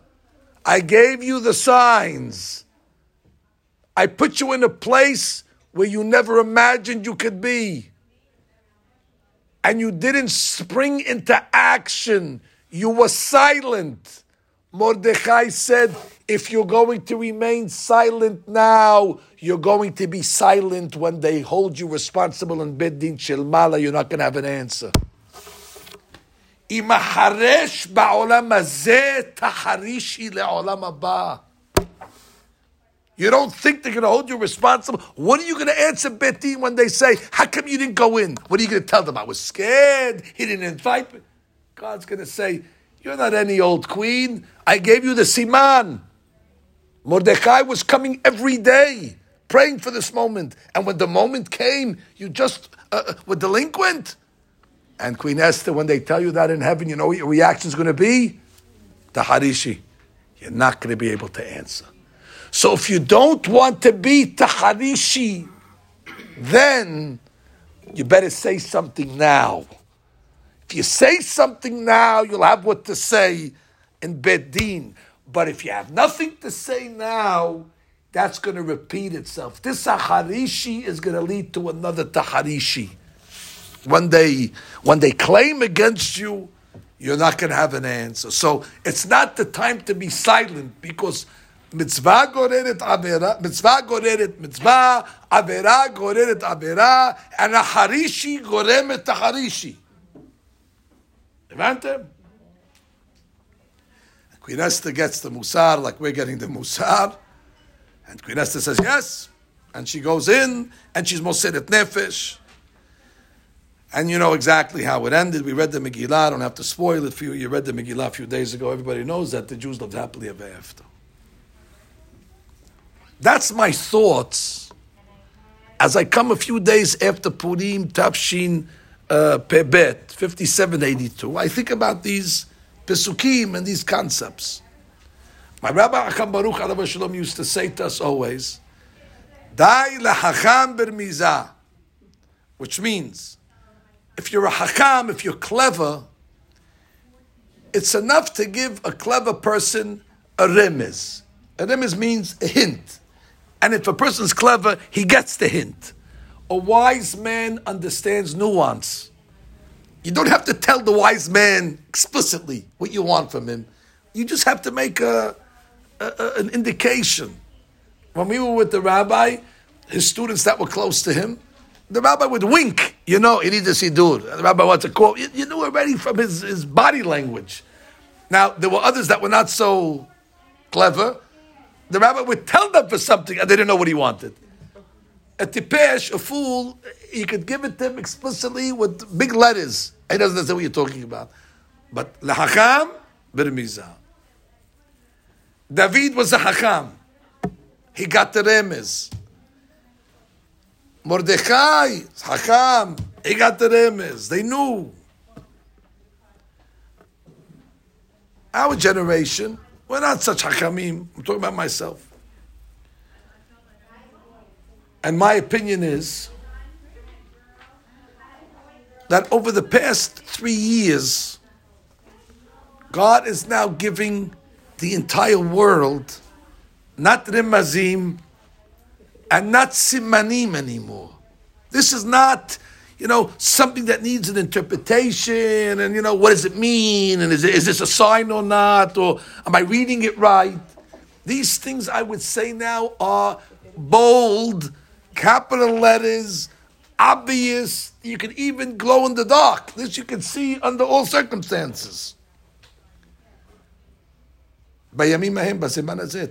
I gave you the signs. I put you in a place where you never imagined you could be. And you didn't spring into action. You were silent. Mordechai said, if you're going to remain silent now, you're going to be silent when they hold you responsible in Beddin Shilmala. You're not going to have an answer. Le'olam haba. You don't think they're going to hold you responsible? What are you going to answer Betin when they say, How come you didn't go in? What are you going to tell them? I was scared. He didn't invite me. God's going to say, You're not any old queen. I gave you the Siman. Mordechai was coming every day, praying for this moment. And when the moment came, you just uh, uh were delinquent. And Queen Esther, when they tell you that in heaven, you know what your reaction is going to be? Taharishi. You're not going to be able to answer. So if you don't want to be taharishi, then you better say something now. If you say something now, you'll have what to say in Bedin. But if you have nothing to say now, that's going to repeat itself. This taharishi is going to lead to another taharishi. When they when they claim against you, you're not going to have an answer. So it's not the time to be silent because מצווה גוררת עבירה, מצווה גוררת מצווה, עבירה גוררת עבירה, and החרישי גורם את החרישי. הבנתם? Queen Esther gets the musar like we're getting the musar. And Queen Esther says, yes, And she goes in, and she's Moseret Nefesh. And you know exactly how it ended. We read the Megillah. I don't have to spoil it for you. You read the Megillah a few days ago. Everybody knows that the Jews lived happily ever after. That's my thoughts as I come a few days after Purim, Tafshin uh, Pebet, 5782. I think about these Pesukim and these concepts. My Rabbi Hacham Baruch Alav Shalom used to say to us always, Dai lahacham bermizah, which means if you're a hakam, if you're clever, it's enough to give a clever person a remiz. A remiz means a hint. And if a person's clever, he gets the hint. A wise man understands nuance. You don't have to tell the wise man explicitly what you want from him. You just have to make a, a, a an indication. When we were with the rabbi, his students that were close to him, the rabbi would wink, you know, he needs to sidur. The rabbi wants a quote. You, you, knew already from his, his body language. Now, there were others that were not so clever. The rabbi would tell them for something and they didn't know what he wanted. A tipesh, a fool, he could give it to him explicitly with big letters. He doesn't understand what you're talking about. But lahakam, birmizah. David was a hakam. He got the remez. Mordechai, Hakam, he got the remez. They knew. Our generation, we're not such hakamim. I'm talking about myself. And my opinion is that over the past three years, God is now giving the entire world not remazim, and not simanim anymore. This is not, you know, something that needs an interpretation and, you know, what does it mean? And is, it, is this a sign or not? Or am I reading it right? These things I would say now are bold, capital letters, obvious. You can even glow in the dark. This you can see under all circumstances.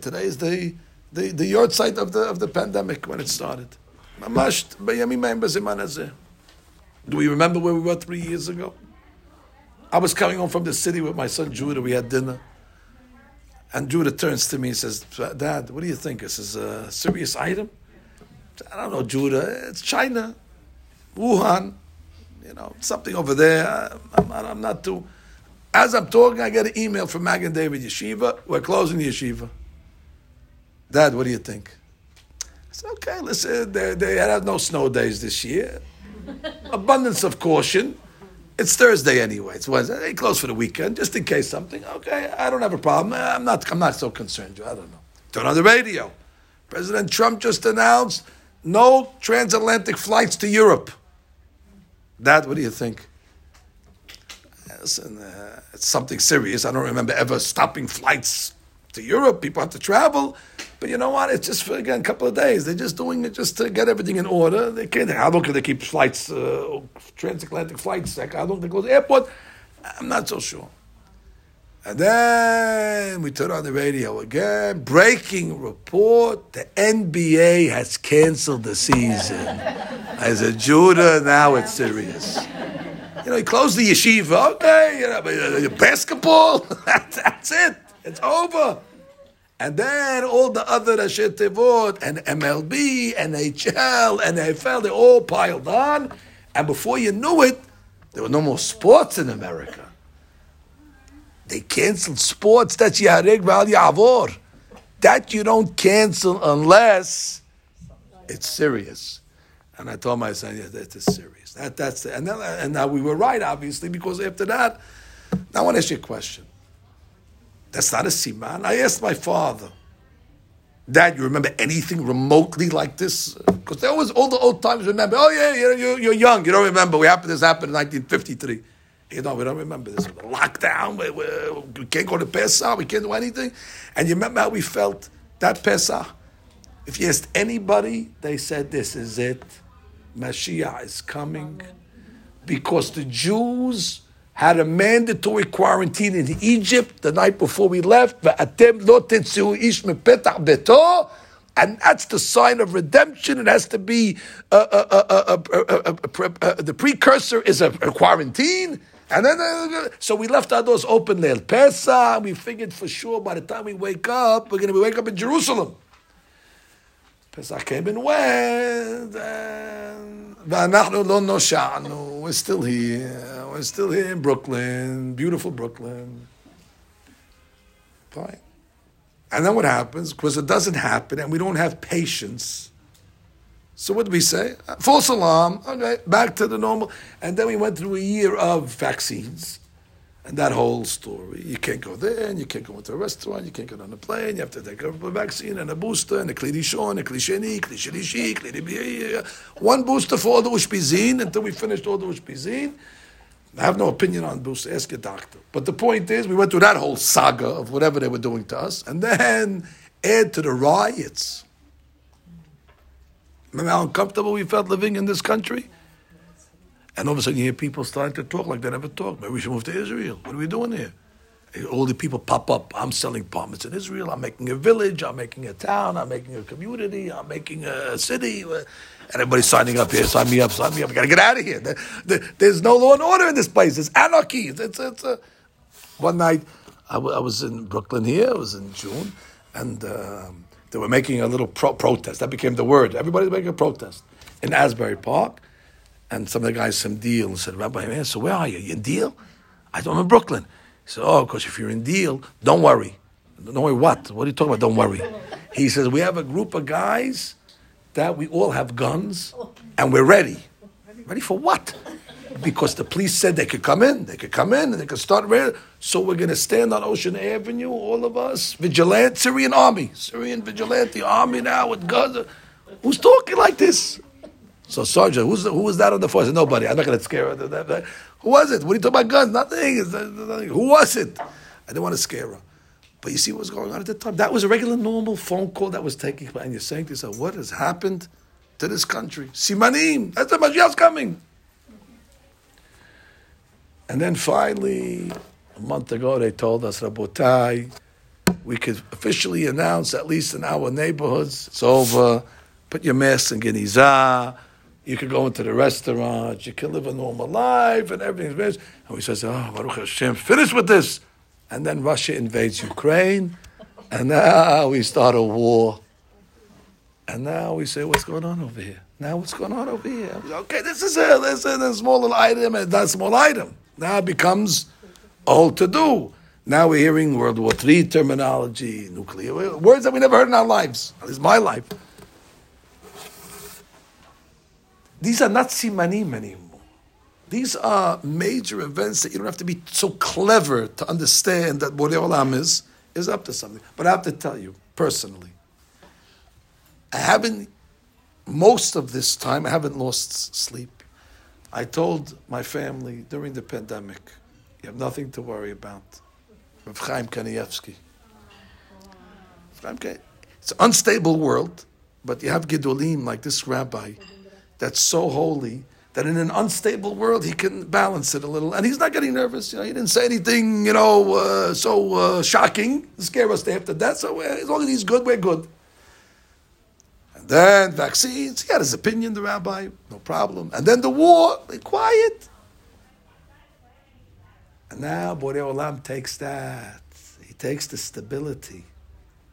Today is the the, the yahrzeit of the of the pandemic when it started. Do we remember where we were three years ago? I was coming home from the city with my son Judah. We had dinner. And Judah turns to me and says, Dad, what do you think? This is a serious item? I don't know, Judah. It's China, Wuhan, you know, something over there. I'm, I'm, I'm not too. As I'm talking, I get an email from Magen David Yeshiva. We're closing the yeshiva. Dad, what do you think? I said, okay, listen, they, they had no snow days this year. Abundance of caution. It's Thursday anyway. It's Wednesday. They close for the weekend, just in case something. Okay, I don't have a problem. I'm not. I'm not so concerned. I don't know. Turn on the radio. President Trump just announced no transatlantic flights to Europe. Dad, what do you think? Listen, uh, it's something serious. I don't remember ever stopping flights to Europe. People have to travel. But you know what? It's just for again a couple of days. They're just doing it just to get everything in order. They can't. How long can they keep flights, uh, transatlantic flights? Like how long they to the airport? I'm not so sure. And then we turn on the radio again. Breaking report: the NBA has canceled the season. As a Judah, now it's serious. You know, he closed the yeshiva. Okay, you know, uh, basketball. that's it. It's over. And then all the other Rashi and MLB, NHL, NFL, they all piled on. And before you knew it, there were no more sports in America. They canceled sports. That's Yahareg Val Yavor. That you don't cancel unless it's serious. And I told my son, yeah, that is serious. That, that's the, and, and now we were right, obviously, because after that, now I want to ask you a question. That's not a siman. I asked my father, Dad, you remember anything remotely like this? Because they always, all the old times remember, oh yeah, you're, you're, you're young, you don't remember. We happened, this happened in 1953. You know, we don't remember this. Lockdown, we, we, we can't go to Pesach, we can't do anything. And you remember how we felt that Pesach? If you asked anybody, they said, this is it. Mashiach is coming. Because the Jews had a mandatory quarantine in Egypt the night before we left. And that's the sign of redemption. It has to be uh, uh, uh, the precursor is a, a quarantine. And then, uh, so we left our doors open there. Pesach, we figured for sure by the time we wake up, we're going to wake up in Jerusalem. Pesach came and went, and we're still here. We're still here in Brooklyn, beautiful Brooklyn. Fine. And then what happens? Because it doesn't happen, and we don't have patience. So what do we say? False alarm. Okay, back to the normal. And then we went through a year of vaccines. And that whole story. You can't go there, and you can't go into a restaurant, you can't get on a plane, you have to take a vaccine and a booster, and a klidishon, a klisheni, klishelishi, klidibiyah. One booster for all the ushpizin until we finished all the ushpizin. I have no opinion on booster, ask your doctor. But the point is, we went through that whole saga of whatever they were doing to us, and then add to the riots. Remember how uncomfortable we felt living in this country? And all of a sudden you hear people starting to talk like they never talked. Maybe we should move to Israel. What are we doing here? All the people pop up. I'm selling apartments in Israel. I'm making a village. I'm making a town. I'm making a community. I'm making a city. And everybody's signing up here. Sign me up. Sign me up. I got to get out of here. There's no law and order in this place. It's anarchy. It's, it's, it's a... One night, I, w- I was in Brooklyn here. It was in June. And um, they were making a little pro- protest. That became the word. Everybody's making a protest in Asbury Park. And some of the guys some deal and said, Rabbi, man, so where are you? You in Deal? I don't know in Brooklyn. He said, Oh, because if you're in Deal, don't worry. Don't worry what? What are you talking about? Don't worry. He says, We have a group of guys that we all have guns and we're ready. Ready for what? Because the police said they could come in, they could come in and they could start ready. So we're going to stand on Ocean Avenue, all of us, vigilante, Syrian army, Syrian vigilante army now with guns. Who's talking like this? So Sergeant, who's who was that on the force? Nobody. I'm not going to scare her. Who was it? What are you talking about guns? Nothing. Who was it? I didn't want to scare her. But you see what was going on at the time? That was a regular, normal phone call that was taking place. And you're saying to yourself, what has happened to this country? Simanim. That's the Mashiach's coming. And then finally, a month ago, they told us, Rabotai, we could officially announce, at least in our neighborhoods, it's over. Put your mask in Genizah you could go into the restaurant, you can live a normal life, and everything's finished. And we says, oh, Baruch Hashem, finish with this. And then Russia invades Ukraine, and now we start a war. And now we say, what's going on over here? Now what's going on over here? Okay, this is a, this is a small little item, and that small item. Now it becomes all to do. Now we're hearing World War III terminology, nuclear, words that we never heard in our lives, at least my life. These are not simanim anymore. These are major events that you don't have to be so clever to understand that Borei Olam is, is up to something. But I have to tell you, personally, I haven't, most of this time, I haven't lost sleep. I told my family during the pandemic, you have nothing to worry about. Rav Chaim Kanievsky. It's an unstable world, but you have Gedolim like this rabbi that's so holy that in an unstable world he can balance it a little, and he's not getting nervous. You know, he didn't say anything, you know, uh, so uh, shocking, scare us to half to death. So uh, as long as he's good, we're good. And then vaccines, he had his opinion, the rabbi, no problem. And then the war, quiet. And now Borei Olam takes that. He takes the stability.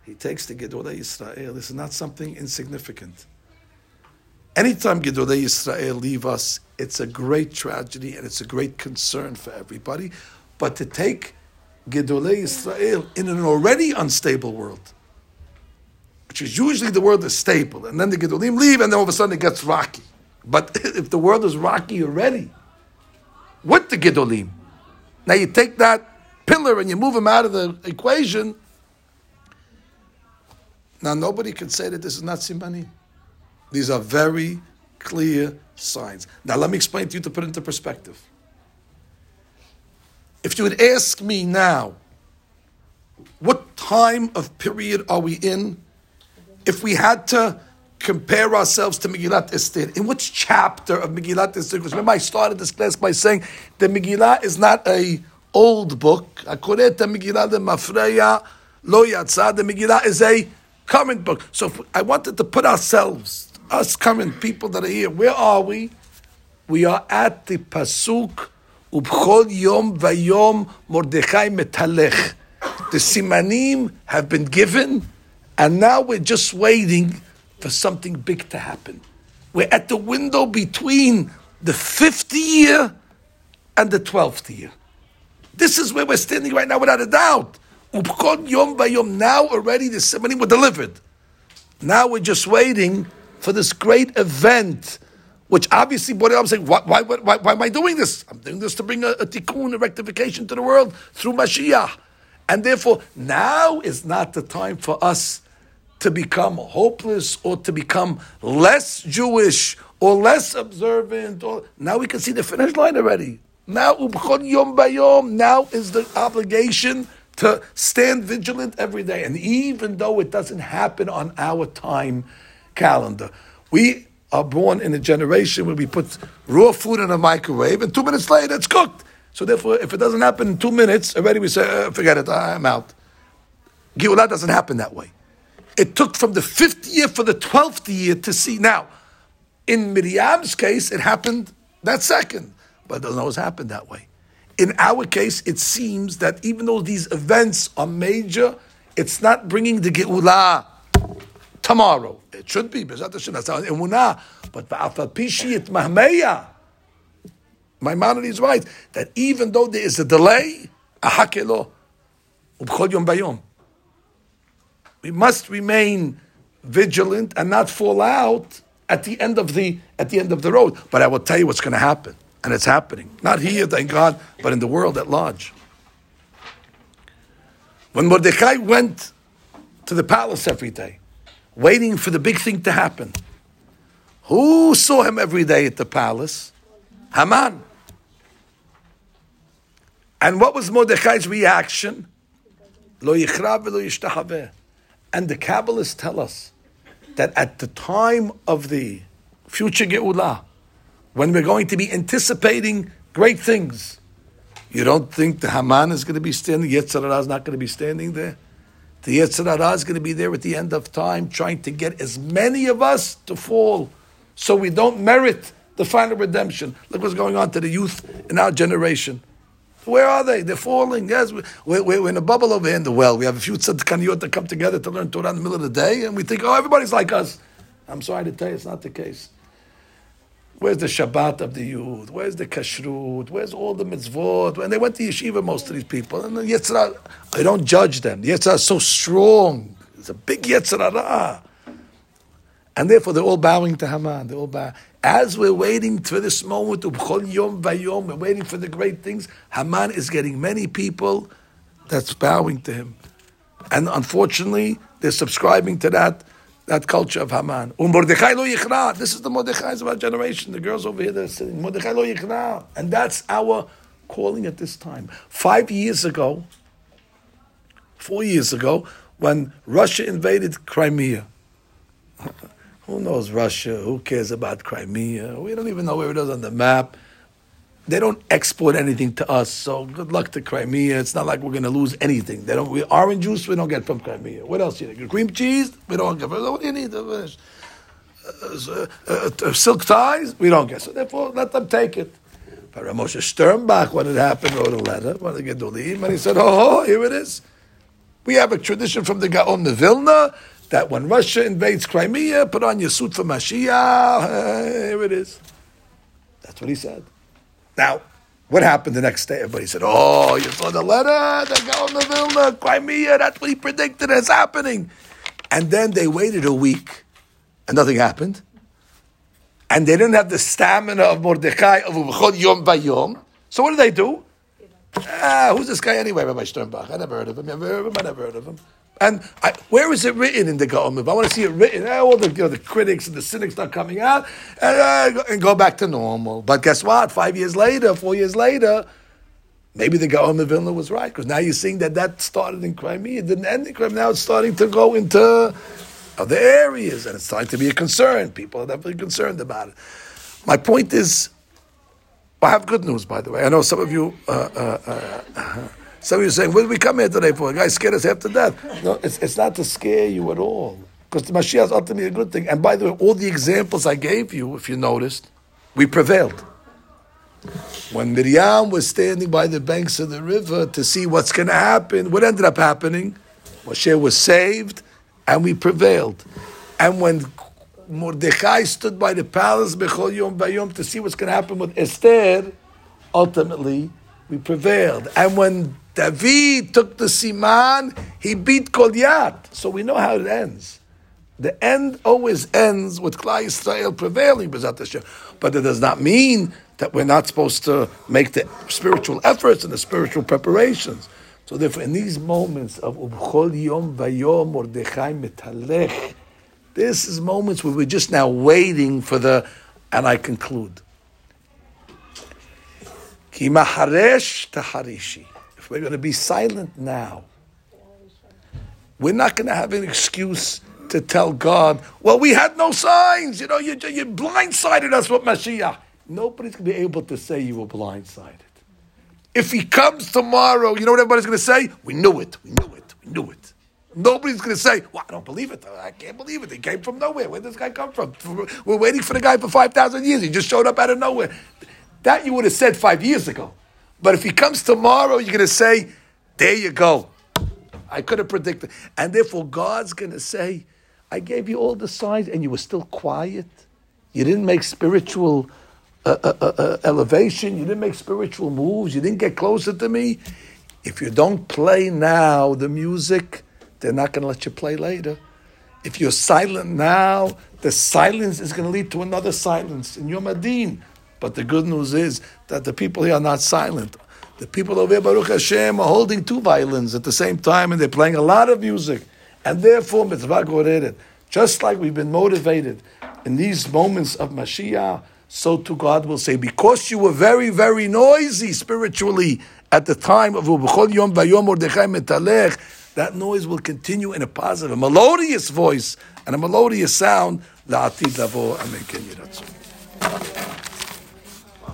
He takes the Gedolei Israel. This is not something insignificant. Anytime Gedolei Yisrael leave us, it's a great tragedy and it's a great concern for everybody. But to take Gedolei Yisrael in an already unstable world, which is usually the world is stable, and then the Gedolim leave, and then all of a sudden it gets rocky. But if the world is rocky already, with the Gedolim, now you take that pillar and you move him out of the equation. Now nobody can say that this is not Simani. These are very clear signs. Now, let me explain to you to put into perspective. If you would ask me now, what time of period are we in? If we had to compare ourselves to Megillat Esther, in which chapter of Megillat Esther? Because remember, I started this class by saying the Megillah is not a old book. Akoreta Megillah de Mafreya Lo Yatza. The Megillah is a current book. So I wanted to put ourselves, us current people that are here, where are we? We are at the pasuk ubchol yom vayom Mordechai metalech. The simanim have been given, and now we're just waiting for something big to happen. We're at the window between the fifth year and the twelfth year. This is where we're standing right now, without a doubt. Ubchol yom vayom. Now already the simanim were delivered. Now we're just waiting for this great event which obviously, what I'm saying, why, why, why, why, am I doing this? I'm doing this to bring a, a tikkun, a rectification to the world through Mashiach. And therefore, now is not the time for us to become hopeless or to become less Jewish or less observant. Or now we can see the finish line already. Now, yom now is the obligation to stand vigilant every day. And even though it doesn't happen on our time calendar, we are born in a generation where we put raw food in a microwave and two minutes later it's cooked. So therefore, if it doesn't happen in two minutes, already we say, uh, forget it, I'm out. Geulah doesn't happen that way. It took from the fifth year for the twelfth year to see. Now, in Miriam's case, it happened that second, but it doesn't always happen that way. In our case, it seems that even though these events are major, it's not bringing the Geulah tomorrow. It should be. But Maimonides is right, that even though there is a delay. We must remain vigilant and not fall out at the end of the at the end of the road. But I will tell you what's going to happen, and it's happening. Not here, thank God, but in the world at large. When Mordechai went to the palace every day, waiting for the big thing to happen. Who saw him every day at the palace? Haman. And what was Mordechai's reaction? Lo. And the Kabbalists tell us that at the time of the future Geulah, when we're going to be anticipating great things, you don't think the Haman is going to be standing, Yetzer Hara is not going to be standing there? The Yetzer Hara is going to be there at the end of time, trying to get as many of us to fall, so we don't merit the final redemption. Look what's going on to the youth in our generation. Where are they? They're falling. Yes, we're, we're in a bubble over here in the well. We have a few tzadkaniyot that come together to learn Torah in the middle of the day, and we think, oh, everybody's like us. I'm sorry to tell you, it's not the case. Where's the Shabbat of the youth? Where's the Kashrut? Where's all the mitzvot? When they went to yeshiva, most of these people. And the Yetzirah, I don't judge them. The Yetzirah is so strong. It's a big Yetzirah. And therefore, they're all bowing to Haman. They're all bowing. As we're waiting for this moment, yom vayom, we're waiting for the great things, Haman is getting many people that's bowing to him. And unfortunately, they're subscribing to that that culture of Haman. Um Mordechai lo yichna. This is the Mordechais of our generation. The girls over here that are sitting. Mordechai lo yichna. And that's our calling at this time. Five years ago, four years ago, when Russia invaded Crimea. Who knows Russia? Who cares about Crimea? We don't even know where it is on the map they don't export anything to us. So good luck to Crimea. It's not like we're going to lose anything. They don't. We, orange juice we don't get from Crimea. What else do you need? Cream cheese we don't get. What do you need? Uh, uh, uh, silk ties we don't get. So therefore, let them take it. But Ramosha Sternbuch, when it happened, wrote a letter. When they get Gedolim, and he said, "Oh, here it is. We have a tradition from the Gaon of Vilna." That when Russia invades Crimea, put on your suit for Mashiach. here it is. That's what he said. Now, what happened the next day? Everybody said, "Oh, you saw the letter, the Gaon of Vilna, Crimea. That's what he predicted is happening." And then they waited a week, and nothing happened. And they didn't have the stamina of Mordechai of Yom Bayom. So what did they do? Ah, who's this guy anyway, Rabbi Sternbuch? I never heard of him. Never heard of him. I never heard of him. And I, where is it written in the Gaon? I want to see it written. Eh, all the, you know, the critics and the cynics are coming out and, uh, and, go back to normal. But guess what? Five years later, four years later, maybe the Gaon of Vilna was right because now you're seeing that that started in Crimea. It didn't end in Crimea. Now it's starting to go into other areas and it's starting to be a concern. People are definitely concerned about it. My point is, I have good news, by the way. I know some of you. Uh, uh, uh Some of you are saying, what did we come here today for? A guy scared us half to death. No, it's, it's not to scare you at all. Because the Mashiach is ultimately a good thing. And by the way, all the examples I gave you, if you noticed, we prevailed. When Miriam was standing by the banks of the river to see what's going to happen, what ended up happening? Moshe was saved and we prevailed. And when Mordechai stood by the palace Bechol Yom Bayom to see what's going to happen with Esther, ultimately we prevailed. And when David took the Siman, he beat Goliath. So we know how it ends. The end always ends with Klal Israel prevailing, but it does not mean that we're not supposed to make the spiritual efforts and the spiritual preparations. So therefore, in these moments of Ubchol Yom Vayom Mordechai Metalech, this is moments where we're just now waiting for the, and I conclude. Ki maharesh taharishi. We're going to be silent now, we're not going to have an excuse to tell God, well, we had no signs. You know, you, you blindsided us with Mashiach. Nobody's going to be able to say you were blindsided. If he comes tomorrow, you know what everybody's going to say? We knew it. We knew it. We knew it. Nobody's going to say, well, I don't believe it. I can't believe it. He came from nowhere. Where did this guy come from? We're waiting for the guy for 5,000 years. He just showed up out of nowhere. That you would have said five years ago. But if he comes tomorrow, you're going to say, there you go. I could have predicted. And therefore, God's going to say, I gave you all the signs and you were still quiet. You didn't make spiritual uh, uh, uh, uh, elevation. You didn't make spiritual moves. You didn't get closer to me. If you don't play now the music, they're not going to let you play later. If you're silent now, the silence is going to lead to another silence in Yom Adin. But the good news is that the people here are not silent. The people over here, Baruch Hashem, are holding two violins at the same time and they're playing a lot of music. And therefore, mitzvah goreret. Just like we've been motivated in these moments of Mashiach, so too God will say, because you were very, very noisy spiritually at the time of Ubechol Yom Vayom Mordechai Metalech, that noise will continue in a positive, a melodious voice and a melodious sound. La'atid lavo. Amen.